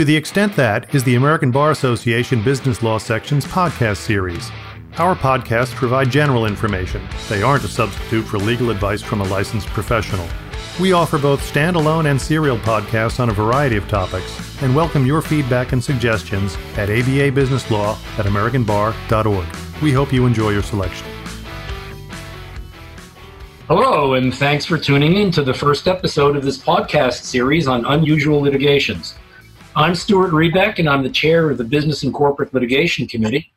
To the extent that is the American Bar Association Business Law Section's podcast series. Our podcasts provide general information. They aren't a substitute for legal advice from a licensed professional. We offer both standalone and serial podcasts on a variety of topics and welcome your feedback and suggestions at ababusinesslaw at americanbar.org. We hope you enjoy your selection. Hello, and thanks for tuning in to the first episode of this podcast series on unusual litigations. I'm Stuart Riback, and I'm the chair of the Business and Corporate Litigation Committee.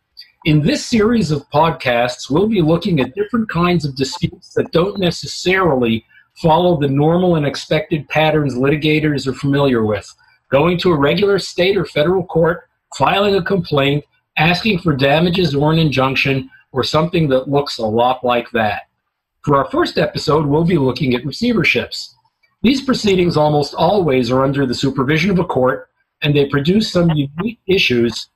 In this series of podcasts, we'll be looking at different kinds of disputes that don't necessarily follow the normal and expected patterns litigators are familiar with. Going to a regular state or federal court, filing a complaint, asking for damages or an injunction, or something that looks a lot like that. For our first episode, we'll be looking at receiverships. These proceedings almost always are under the supervision of a court, and they produce some unique issues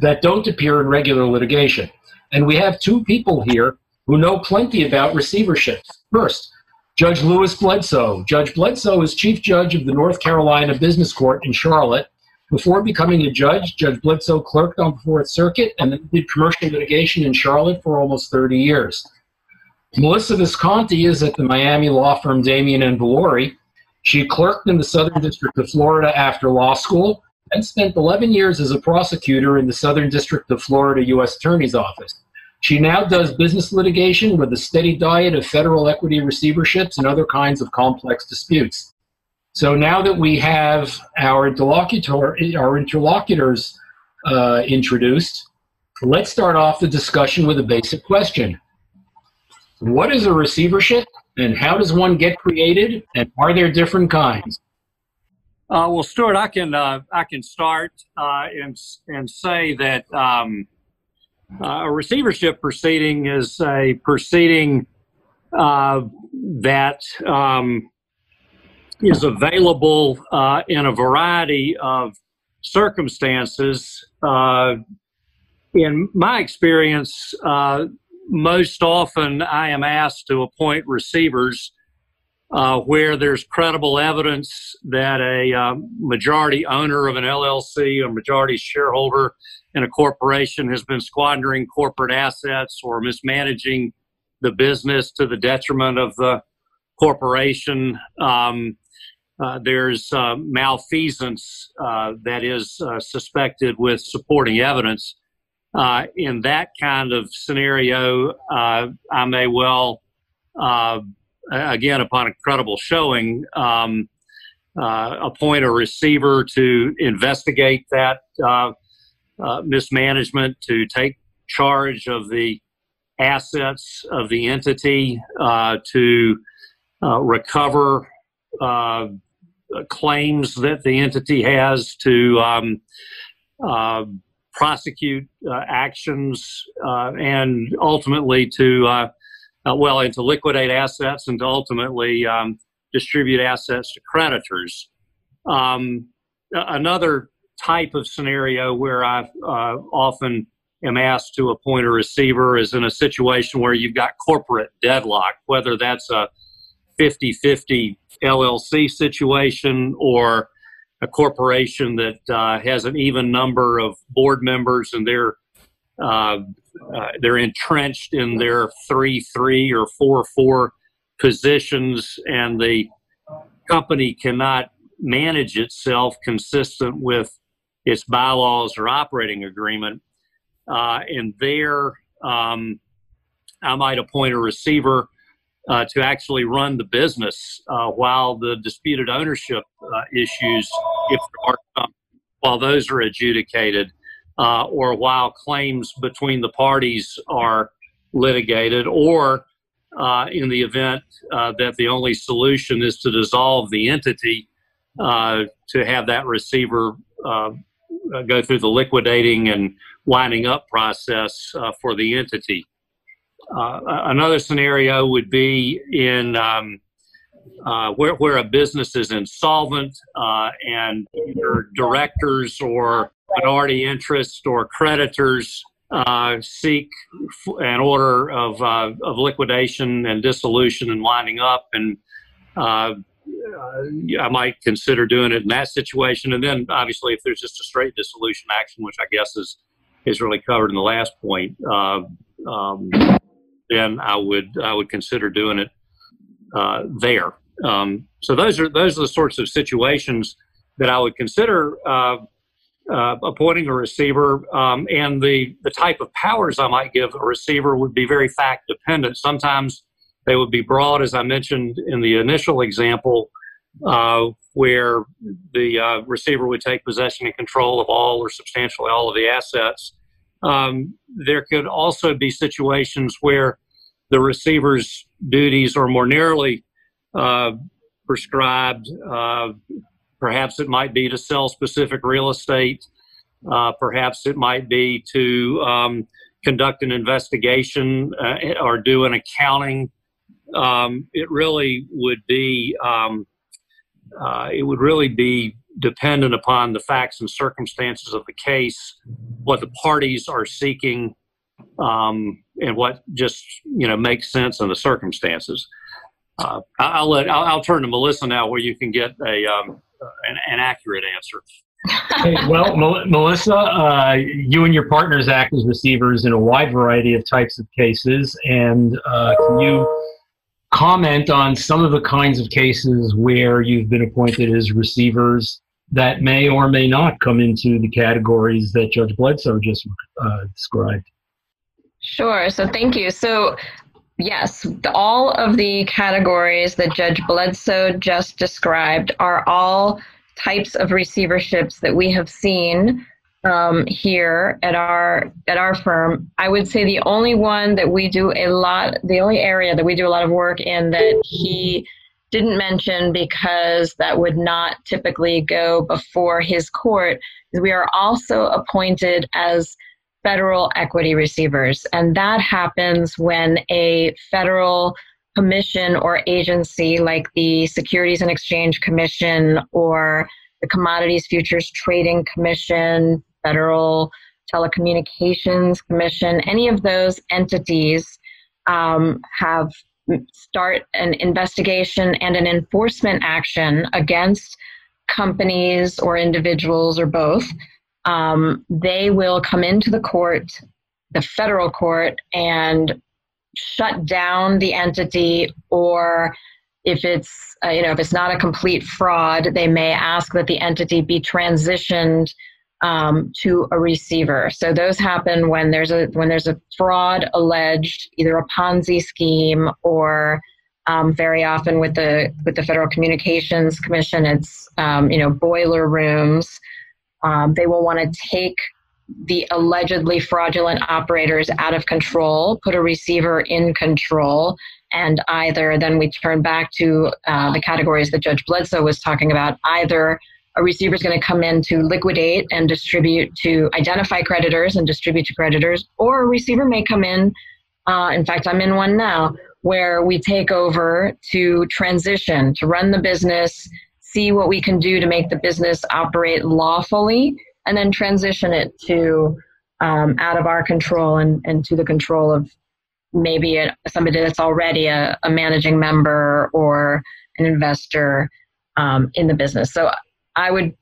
that don't appear in regular litigation. And we have two people here who know plenty about receiverships. First, Judge Louis Bledsoe. Judge Bledsoe is Chief Judge of the North Carolina Business Court in Charlotte. Before becoming a judge, Judge Bledsoe clerked on the Fourth Circuit and did commercial litigation in Charlotte for almost 30 years. Melissa Visconti is at the Miami law firm Damian and Valori. She clerked in the Southern District of Florida after law school and spent 11 years as a prosecutor in the Southern District of Florida U.S. Attorney's Office. She now does business litigation with a steady diet of federal equity receiverships and other kinds of complex disputes. So now that we have our interlocutor, our interlocutors uh, introduced, let's start off the discussion with a basic question. What is a receivership and how does one get created and are there different kinds? Uh, well, Stuart, I can uh, I can start uh, and and say that um, uh, a receivership proceeding is a proceeding uh, that um, is available uh, in a variety of circumstances. In my experience, most often I am asked to appoint receivers uh, where there's credible evidence that a majority owner of an LLC, a majority shareholder, in a corporation has been squandering corporate assets or mismanaging the business to the detriment of the corporation. Um, uh, there's uh, malfeasance uh, that is uh, suspected with supporting evidence. Uh, in that kind of scenario, uh, I may well, again, upon a credible showing, um, appoint a receiver to investigate that uh, mismanagement to take charge of the assets of the entity uh, to uh, recover uh, claims that the entity has to um, uh, prosecute uh, actions and ultimately to well and to liquidate assets and to ultimately um, distribute assets to creditors. Um, another type of scenario where I uh, often am asked to appoint a receiver is in a situation where you've got corporate deadlock, whether that's a 50 50 LLC situation or a corporation that uh, has an even number of board members and they're uh, uh, they're entrenched in their three three or four four positions and the company cannot manage itself consistent with its bylaws or operating agreement. Uh, and there, um, I might appoint a receiver uh, to actually run the business uh, while the disputed ownership uh, issues, if there are some, while those are adjudicated, uh, or while claims between the parties are litigated, or uh, in the event that the only solution is to dissolve the entity, to have that receiver uh, go through the liquidating and winding up process uh, for the entity. Uh, another scenario would be in um, uh, where, where a business is insolvent uh, and either directors or minority interest or creditors uh, seek an order of, of liquidation and dissolution and winding up and uh, I might consider doing it in that situation. And then obviously, if there's just a straight dissolution action, which I guess is is really covered in the last point, uh, um, then I would I would consider doing it uh, there. Um, so those are those are the sorts of situations that I would consider uh, uh, appointing a receiver, um, and the the type of powers I might give a receiver would be very fact dependent. Sometimes they would be broad, as I mentioned in the initial example, uh, where the uh, receiver would take possession and control of all or substantially all of the assets. Um, there could also be situations where the receiver's duties are more narrowly uh, prescribed. Uh, perhaps it might be to sell specific real estate. Uh, perhaps it might be to um, conduct an investigation uh, or do an accounting. Um, it really would be um, uh, it would really be dependent upon the facts and circumstances of the case, what the parties are seeking, um, and what just you know makes sense in the circumstances. Uh, I'll let I'll, I'll, turn to Melissa now, where you can get a um, an, an, accurate answer. hey, well, Melissa, uh, you and your partners act as receivers in a wide variety of types of cases, and uh, can you comment on some of the kinds of cases where you've been appointed as receivers that may or may not come into the categories that Judge Bledsoe just uh, described? Sure. So thank you. So yes, all of the categories that Judge Bledsoe just described are all types of receiverships that we have seen um, here at our at our firm. I would say the only one that we do a lot, the only area that we do a lot of work in that he didn't mention because that would not typically go before his court we are also appointed as federal equity receivers. And that happens when a federal commission or agency like the Securities and Exchange Commission or the Commodities Futures Trading Commission, Federal Telecommunications Commission, any of those entities um, have start an investigation and an enforcement action against companies or individuals or both um, they will come into the court, the federal court, and shut down the entity or if it's uh, you know if it's not a complete fraud they may ask that the entity be transitioned um, to a receiver so those happen when there's a when there's a fraud alleged either a ponzi scheme or um, very often with the with the federal communications commission it's um, you know boiler rooms um, they will want to take the allegedly fraudulent operators out of control, put a receiver in control, and either then we turn back to uh, the categories that Judge Bledsoe was talking about. Either a receiver is going to come in to liquidate and distribute to identify creditors and distribute to creditors, or a receiver may come in. Uh, in fact, I'm in one now where we take over to transition, to run the business, see what we can do to make the business operate lawfully, and then transition it to um, out of our control and, and to the control of maybe a, somebody that's already a, a, managing member or an investor um, in the business. So I would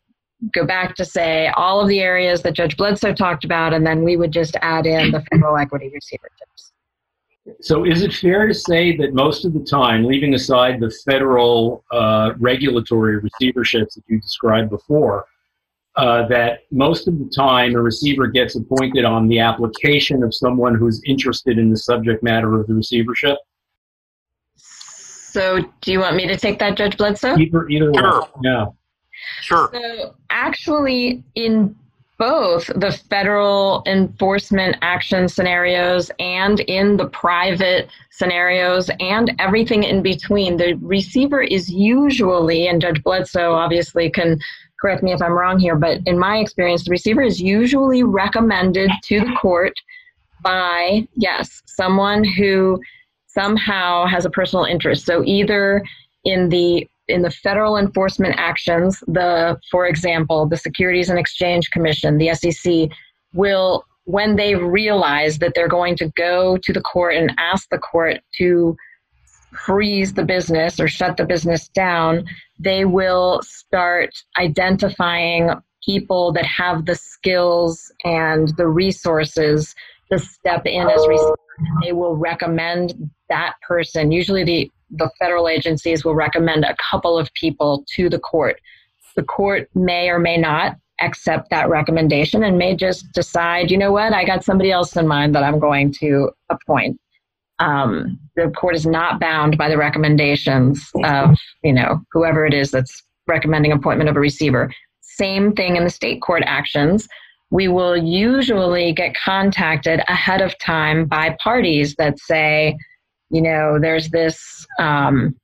go back to say all of the areas that Judge Bledsoe talked about, and then we would just add in the federal equity receiverships. So, is it fair to say that most of the time, leaving aside the federal uh, regulatory receiverships that you described before, uh, that most of the time a receiver gets appointed on the application of someone who's interested in the subject matter of the receivership? So, do you want me to take that, Judge Bledsoe? Either, either sure. way. Yeah. Sure. So, actually, in both the federal enforcement action scenarios and in the private scenarios and everything in between. The receiver is usually, and Judge Bledsoe obviously can correct me if I'm wrong here, but in my experience, the receiver is usually recommended to the court by, yes, someone who somehow has a personal interest. So either in the in the federal enforcement actions, the, for example, the Securities and Exchange Commission, the SEC, will, when they realize that they're going to go to the court and ask the court to freeze the business or shut the business down, they will start identifying people that have the skills and the resources to step in as oh. receivers. They will recommend that person. Usually, the, the federal agencies will recommend a couple of people to the court. The court may or may not accept that recommendation and may just decide, you know what, I got somebody else in mind that I'm going to appoint. Um, the court is not bound by the recommendations of, you know, whoever it is that's recommending appointment of a receiver. Same thing in the state court actions. We will usually get contacted ahead of time by parties that say, you know, there's this um,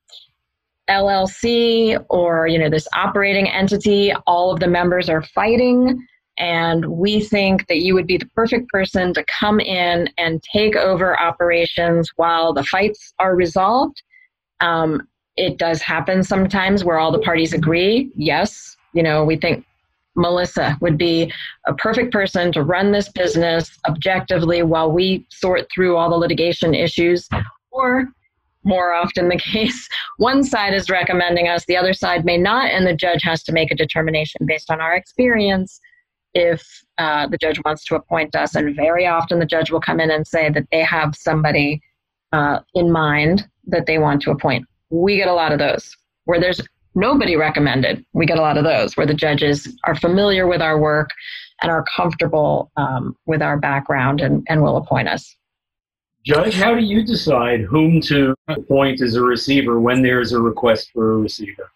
LLC or you know this operating entity. All of the members are fighting, and we think that you would be the perfect person to come in and take over operations while the fights are resolved. Um, it does happen sometimes where all the parties agree. Yes, you know, we think Melissa would be a perfect person to run this business objectively while we sort through all the litigation issues. Or more often the case, one side is recommending us, the other side may not, and the judge has to make a determination based on our experience if uh, the judge wants to appoint us. And very often the judge will come in and say that they have somebody uh, in mind that they want to appoint. We get a lot of those where there's nobody recommended. We get a lot of those where the judges are familiar with our work and are comfortable um, with our background and, and will appoint us. Judge, how do you decide whom to appoint as a receiver when there's a request for a receiver?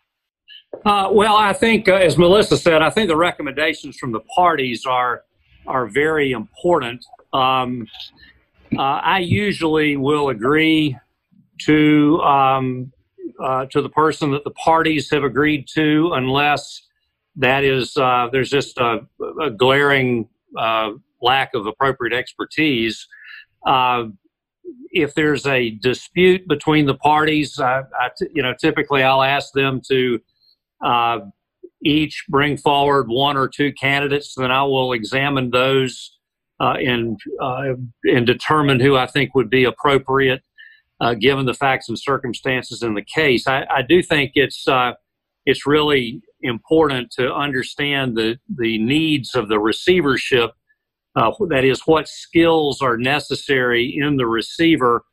Uh, well, I think, uh, as Melissa said, I think the recommendations from the parties are are very important. Um, uh, I usually will agree to um, uh, to the person that the parties have agreed to, unless that is uh, there's just a, a glaring uh, lack of appropriate expertise. If there's a dispute between the parties, you know, typically I'll ask them to uh, each bring forward one or two candidates, then I will examine those uh, and uh, and determine who I think would be appropriate uh, given the facts and circumstances in the case. I, I do think it's uh, it's really important to understand the the needs of the receivership uh, that is, what skills are necessary in the receiver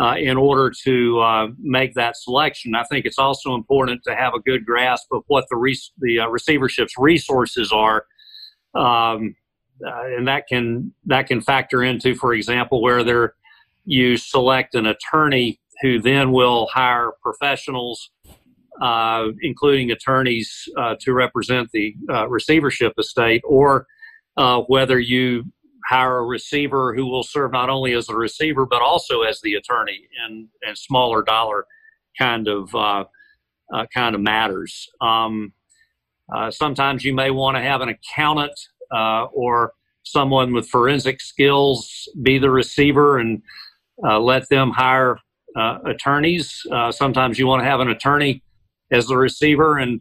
uh, in order to uh, make that selection. I think it's also important to have a good grasp of what the, the uh, receivership's resources are. Um, uh, and that can that can factor into, for example, whether you select an attorney who then will hire professionals, uh, including attorneys, to represent the receivership estate, or uh, whether you hire a receiver who will serve not only as a receiver but also as the attorney in, in smaller dollar kind of uh, uh, kind of matters. Um, uh, sometimes you may want to have an accountant uh, or someone with forensic skills be the receiver and uh, let them hire attorneys. sometimes you want to have an attorney as the receiver and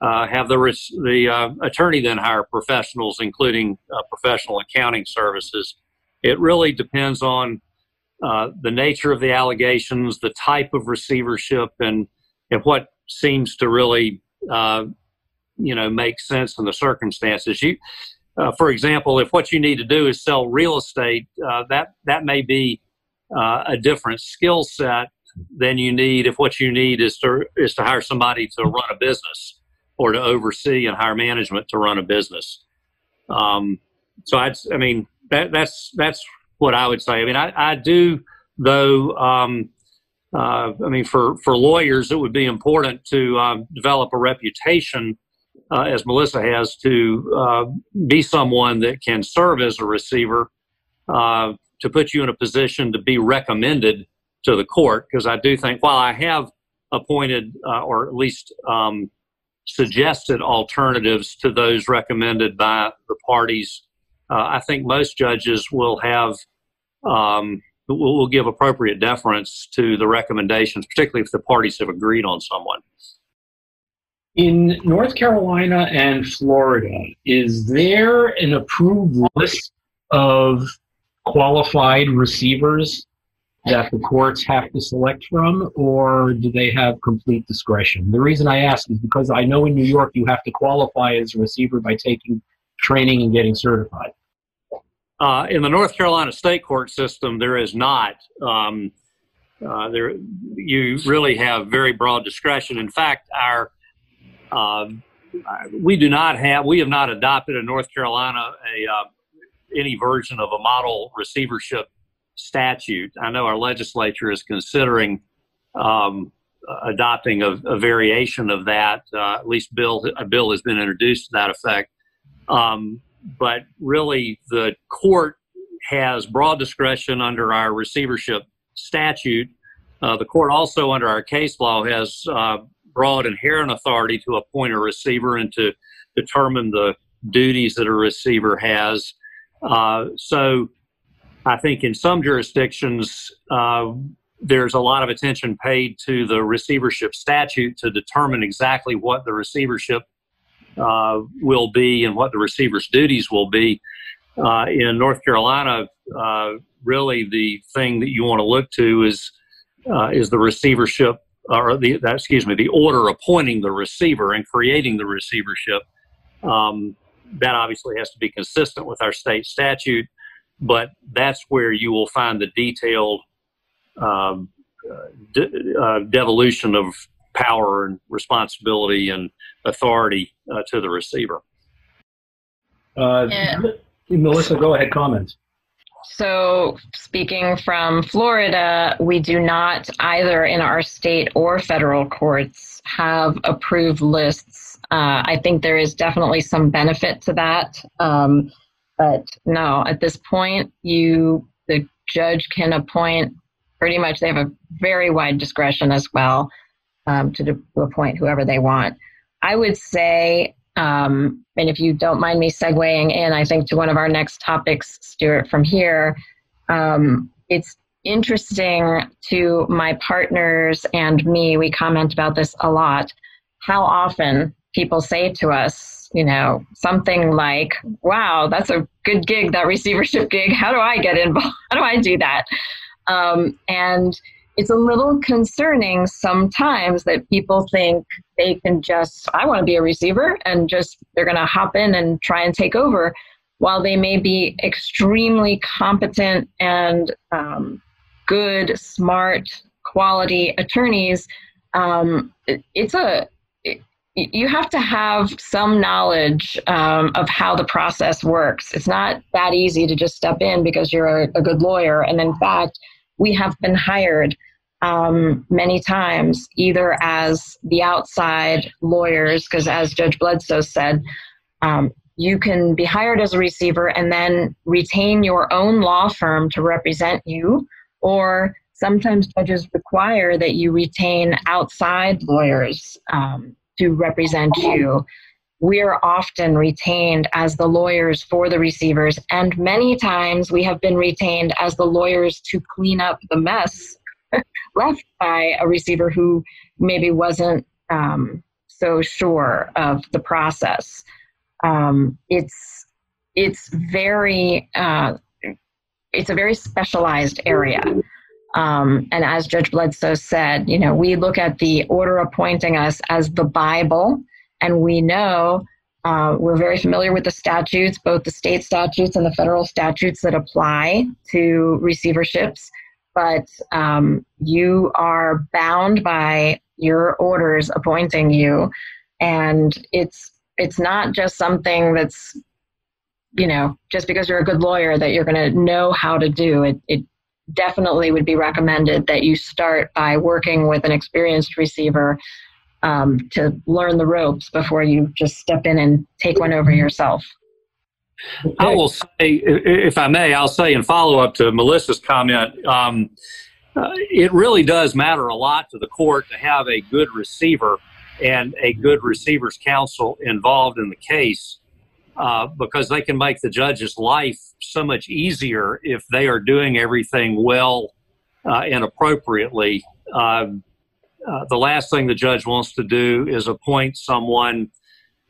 uh, have the the uh, attorney then hire professionals, including uh, professional accounting services. It really depends on uh, the nature of the allegations, the type of receivership, and and what seems to really uh, you know make sense in the circumstances. You, uh, for example, if what you need to do is sell real estate, that that may be a different skill set than you need if what you need is to is to hire somebody to run a business or to oversee and hire management to run a business. Um, so I, I mean, that, that's that's what I would say. I mean, I, I do though. Um, uh, I mean, for for lawyers, it would be important to um, develop a reputation, uh, as Melissa has, to uh, be someone that can serve as a receiver, uh, to put you in a position to be recommended to the court. Because I do think, while I have appointed uh, or at least um, suggested alternatives to those recommended by the parties. Uh, I think most judges will have um, will, will give appropriate deference to the recommendations, particularly if the parties have agreed on someone. In North Carolina and Florida, is there an approved list of qualified receivers that the courts have to select from, or do they have complete discretion? The reason I ask is because I know in New York you have to qualify as a receiver by taking training and getting certified. Uh, in the North Carolina state court system, there is not. Um, uh, there, you really have very broad discretion. In fact, our uh, we do not have we have not adopted in North Carolina a uh, any version of a model receivership statute. I know our legislature is considering um, adopting a, a, variation of that. Uh, at least bill a bill has been introduced to that effect. Um, but really, the court has broad discretion under our receivership statute. Uh, the court also, under our case law, has uh, broad inherent authority to appoint a receiver and to determine the duties that a receiver has. Uh, so I think in some jurisdictions, uh, there's a lot of attention paid to the receivership statute to determine exactly what the receivership uh, will be and what the receiver's duties will be. Uh, in North Carolina, uh, really the thing that you want to look to is uh, is the receivership or the excuse me the order appointing the receiver and creating the receivership. Um, that obviously has to be consistent with our state statute but that's where you will find the detailed um, uh, de- uh, devolution of power and responsibility and authority uh, to the receiver. Uh, yeah. Melissa, go ahead, comment. So, speaking from Florida, we do not either in our state or federal courts have approved lists. Uh, I think there is definitely some benefit to that. Um, but no, at this point, you the judge can appoint pretty much. They have a very wide discretion as well um, to, to appoint whoever they want. I would say, um, and if you don't mind me segueing in, I think to one of our next topics, Stuart, from here, um, it's interesting to my partners and me. We comment about this a lot. How often people say to us, you know, something like, wow, that's a good gig, that receivership gig. How do I get involved? How do I do that? Um, and it's a little concerning sometimes that people think they can just, I want to be a receiver, and just they're going to hop in and try and take over. While they may be extremely competent and um, good, smart, quality attorneys, um, it, it's a you have to have some knowledge um, of how the process works. It's not that easy to just step in because you're a, a good lawyer. And in fact, we have been hired um, many times either as the outside lawyers, because as Judge Bledsoe said, um, you can be hired as a receiver and then retain your own law firm to represent you, or sometimes judges require that you retain outside lawyers um, to represent you. We're often retained as the lawyers for the receivers, and many times we have been retained as the lawyers to clean up the mess left by a receiver who maybe wasn't um, so sure of the process. Um, it's it's very uh, it's a very specialized area. Um, and as Judge Bledsoe said, you know, we look at the order appointing us as the Bible, and we know uh, we're very familiar with the statutes, both the state statutes and the federal statutes that apply to receiverships. But um, you are bound by your orders appointing you, and it's it's not just something that's you know just because you're a good lawyer that you're going to know how to do it. It definitely would be recommended that you start by working with an experienced receiver um, to learn the ropes before you just step in and take one over yourself. I will say, if I may, I'll say in follow up to Melissa's comment, um, uh, it really does matter a lot to the court to have a good receiver and a good receiver's counsel involved in the case uh, because they can make the judge's life so much easier if they are doing everything well uh, and appropriately. Um, uh, the last thing the judge wants to do is appoint someone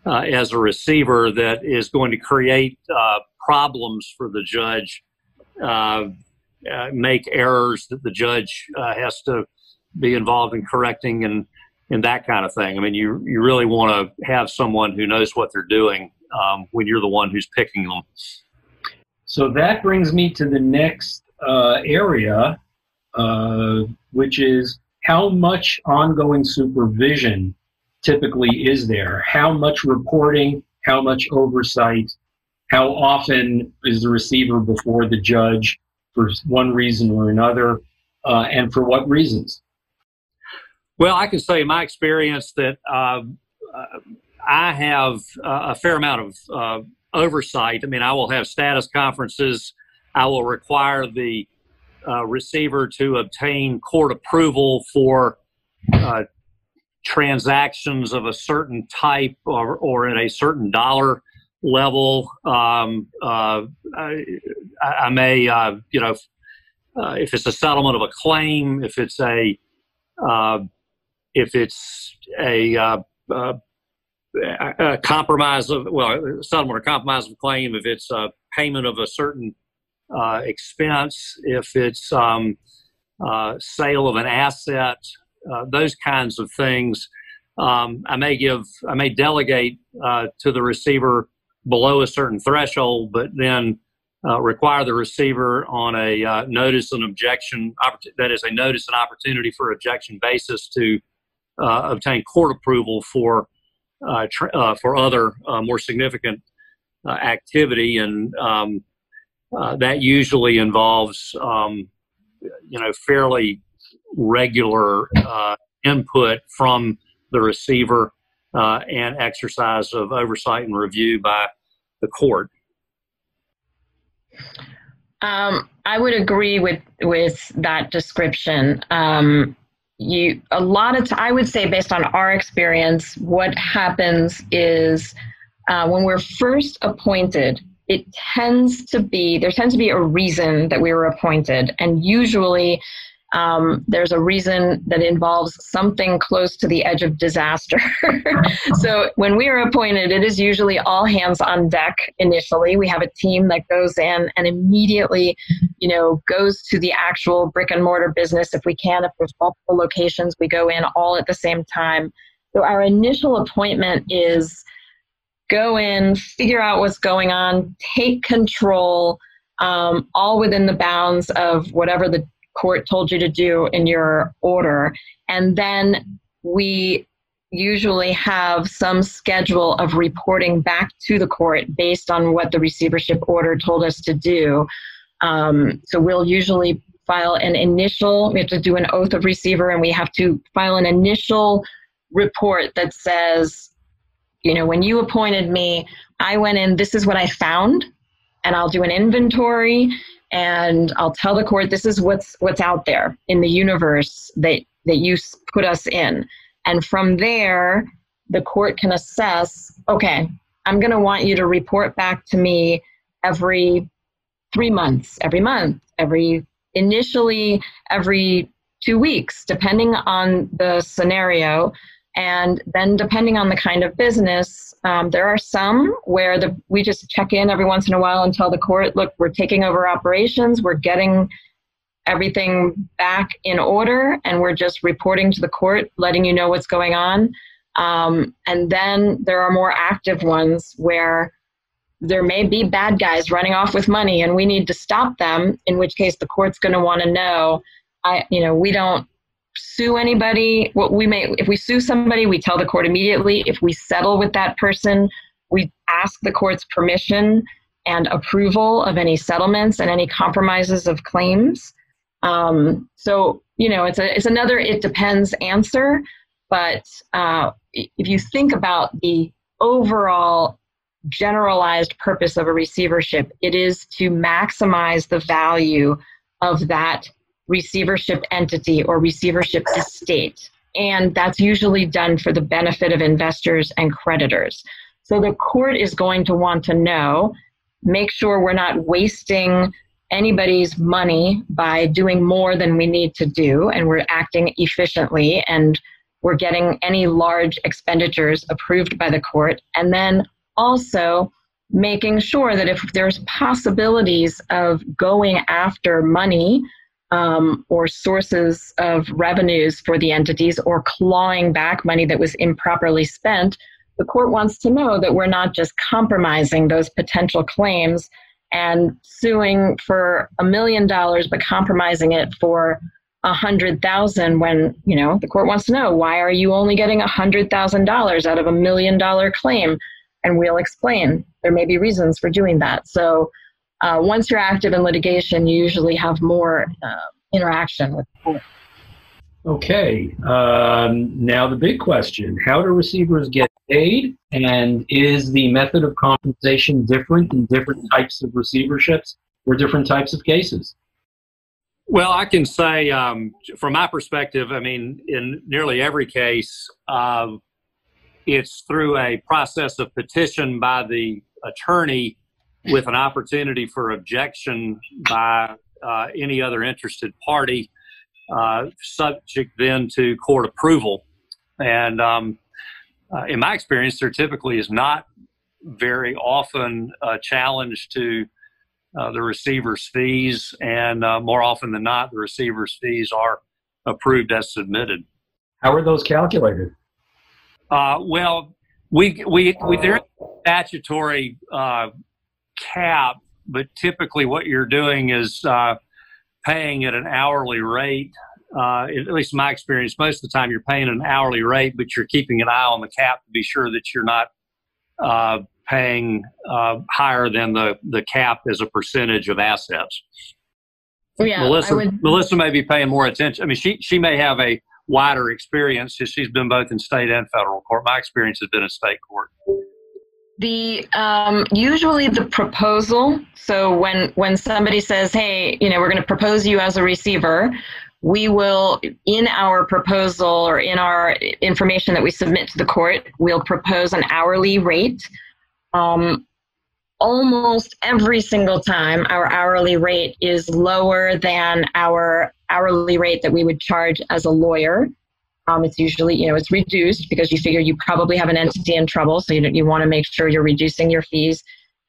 uh, as a receiver that is going to create uh, problems for the judge. uh, make errors that the judge has to be involved in correcting and and that kind of thing. I mean, you you really want to have someone who knows what they're doing um, when you're the one who's picking them. So that brings me to the next uh, area, uh, which is how much ongoing supervision typically is there? How much reporting? How much oversight? How often is the receiver before the judge for one reason or another? Uh, and for what reasons? Well, I can say my experience that uh, I have a fair amount of uh, oversight. I mean, I will have status conferences. I will require the uh, receiver to obtain court approval for uh, transactions of a certain type or, or at a certain dollar level. Um, uh, I, I, may, uh, you know, uh, if it's a settlement of a claim, if it's a, uh, if it's a, uh, uh, a compromise of well, settlement or compromise of claim, if it's a payment of a certain expense, if it's um, sale of an asset, those kinds of things. Um, I may give, I may delegate to the receiver below a certain threshold, but then uh, require the receiver on a uh, notice and objection, that is a notice and opportunity for objection basis to uh, obtain court approval for uh, uh, for other uh, more significant activity, and um, that usually involves um, you know fairly regular input from the receiver and exercise of oversight and review by the court. Um, I would agree with with that description. Um, you a lot of t- I would say based on our experience, what happens is uh, when we're first appointed, it tends to be there tends to be a reason that we were appointed, and usually um, there's a reason that involves something close to the edge of disaster. so when we are appointed, it is usually all hands on deck initially. We have a team that goes in and immediately, you know, goes to the actual brick and mortar business if we can. If there's multiple locations, we go in all at the same time. So our initial appointment is go in, figure out what's going on, take control, um, all within the bounds of whatever the court told you to do in your order. And then we usually have some schedule of reporting back to the court based on what the receivership order told us to do. Um, so we'll usually file an initial, we have to do an oath of receiver, and we have to file an initial report that says, you know, when you appointed me, I went in, this is what I found, and I'll do an inventory and I'll tell the court this is what's what's out there in the universe that that you put us in, and from there the court can assess. Okay, I'm going to want you to report back to me every three months, every month, every initially every two weeks, depending on the scenario. And then, depending on the kind of business, um, there are some where the, we just check in every once in a while and tell the court, look, we're taking over operations, we're getting everything back in order, and we're just reporting to the court, letting you know what's going on. Um, and then there are more active ones where there may be bad guys running off with money, and we need to stop them. In which case, the court's going to want to know. I, you know, we don't sue anybody, what we may if we sue somebody, we tell the court immediately. If we settle with that person, we ask the court's permission and approval of any settlements and any compromises of claims. Um, so you know, it's a it's another it depends answer. But uh, if you think about the overall generalized purpose of a receivership, it is to maximize the value of that receivership entity or receivership estate. And that's usually done for the benefit of investors and creditors. So the court is going to want to know, make sure we're not wasting anybody's money by doing more than we need to do and we're acting efficiently and we're getting any large expenditures approved by the court. And then also, making sure that if there's possibilities of going after money um, or sources of revenues for the entities or clawing back money that was improperly spent, the court wants to know that we're not just compromising those potential claims and suing for a million dollars but compromising it for a hundred thousand when you know the court wants to know why are you only getting a hundred thousand dollars out of a million dollar claim? And we'll explain. There may be reasons for doing that. So uh, once you're active in litigation you usually have more uh, interaction with the court Okay, um, now the big question how do receivers get paid? And is the method of compensation different in different types of receiverships or different types of cases? Well, I can say um, from my perspective, I mean, in nearly every case, uh, it's through a process of petition by the attorney with an opportunity for objection by uh, any other interested party uh, subject then to court approval. And um, uh, in my experience, there typically is not very often a challenge to uh, the receiver's fees, and uh, more often than not, the receiver's fees are approved as submitted. How are those calculated? Uh, well, we we we there statutory uh, cap, but typically what you're doing is paying at an hourly rate. Uh, at least in my experience, most of the time you're paying an hourly rate, but you're keeping an eye on the cap to be sure that you're not uh, paying uh, higher than the, the cap as a percentage of assets. Yeah, Melissa, would... Melissa may be paying more attention. I mean, she, she may have a wider experience. Because she's been both in state and federal court. My experience has been in state court. The um, usually the proposal. So when when somebody says, "Hey, you know, we're going to propose you as a receiver," we will, in our proposal or in our information that we submit to the court, we'll propose an hourly rate. Um, almost every single time, our hourly rate is lower than our hourly rate that we would charge as a lawyer. Um, it's usually, you know, it's reduced because you figure you probably have an entity in trouble, so you, you want to make sure you're reducing your fees.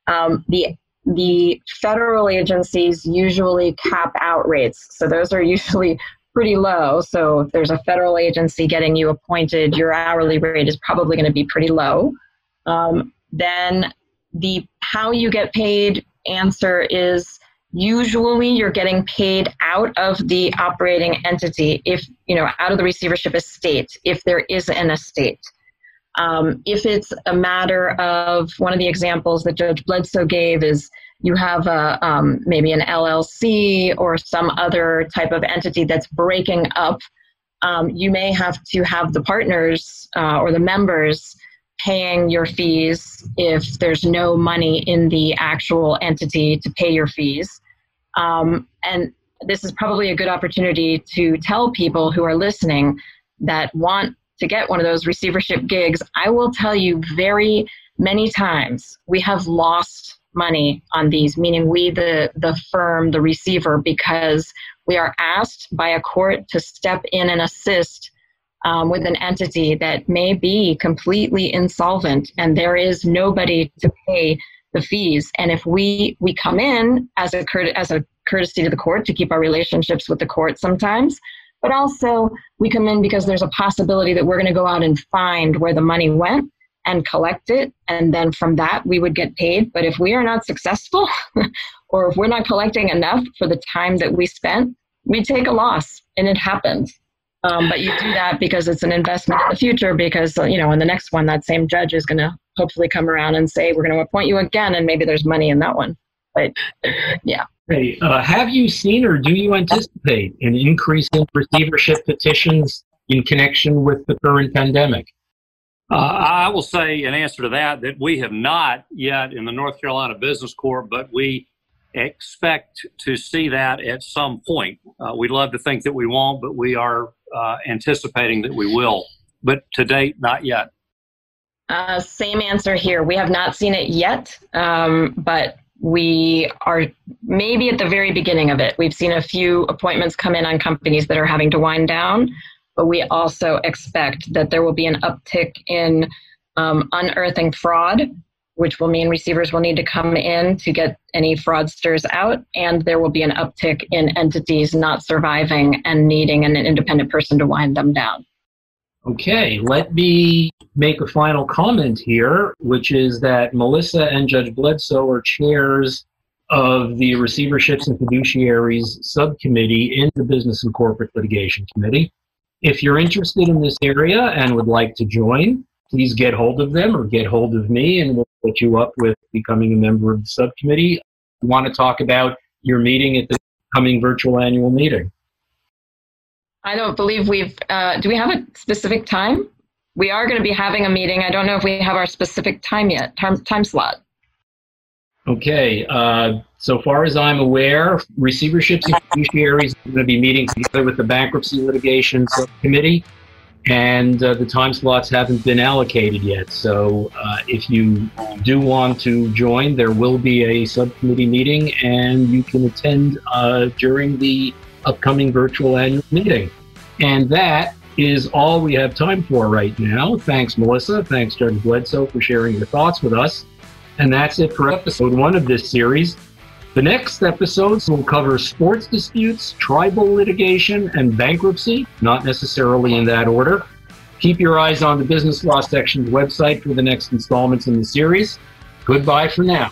Um, the the federal agencies usually cap out rates, so those are usually pretty low. So if there's a federal agency getting you appointed, your hourly rate is probably going to be pretty low. Um, then the how you get paid answer is usually you're getting paid out of the operating entity if you know out of the receivership estate if there is an estate. Um, if it's a matter of one of the examples that judge bledsoe gave is you have a um, maybe an llc or some other type of entity that's breaking up um, you may have to have the partners uh, or the members paying your fees if there's no money in the actual entity to pay your fees um, and this is probably a good opportunity to tell people who are listening that want to get one of those receivership gigs. I will tell you very many times we have lost money on these, meaning we, the, the firm, the receiver, because we are asked by a court to step in and assist um, with an entity that may be completely insolvent and there is nobody to pay the fees. And if we we come in as a as a courtesy to the court to keep our relationships with the court sometimes, but also we come in because there's a possibility that we're going to go out and find where the money went and collect it, and then from that we would get paid. But if we are not successful, or if we're not collecting enough for the time that we spent, we take a loss, and it happens. Um, but you do that because it's an investment in the future. Because you know, in the next one, that same judge is going to hopefully come around and say, "We're going to appoint you again," and maybe there's money in that one. But yeah. Hey, uh, have you seen or do you anticipate an increase in receivership petitions in connection with the current pandemic? Uh, I will say, in answer to that, that we have not yet in the North Carolina Business Court, but we expect to see that at some point. Uh, we'd love to think that we won't, but we are uh, anticipating that we will. But to date, not yet. Uh, same answer here. We have not seen it yet, um, but we are maybe at the very beginning of it. We've seen a few appointments come in on companies that are having to wind down, but we also expect that there will be an uptick in um, unearthing fraud which will mean receivers will need to come in to get any fraudsters out, and there will be an uptick in entities not surviving and needing an independent person to wind them down. Okay, let me make a final comment here, which is that Melissa and Judge Bledsoe are chairs of the Receiverships and Fiduciaries Subcommittee in the Business and Corporate Litigation Committee. If you're interested in this area and would like to join, please get hold of them or get hold of me and we'll put you up with becoming a member of the subcommittee. We want to talk about your meeting at the coming virtual annual meeting. I don't believe we've, uh, do we have a specific time? We are going to be having a meeting. I don't know if we have our specific time yet, time, time slot. Okay, uh, so far as I'm aware, receiverships and fiduciaries are going to be meeting together with the bankruptcy litigation subcommittee and uh, the time slots haven't been allocated yet. So uh, if you do want to join, there will be a subcommittee meeting, and you can attend uh, during the upcoming virtual annual meeting. And that is all we have time for right now. Thanks, Melissa. Thanks, Judge Bledsoe, for sharing your thoughts with us. And that's it for episode one of this series. The next episodes will cover sports disputes, tribal litigation, and bankruptcy, not necessarily in that order. Keep your eyes on the Business Law Section's website for the next installments in the series. Goodbye for now.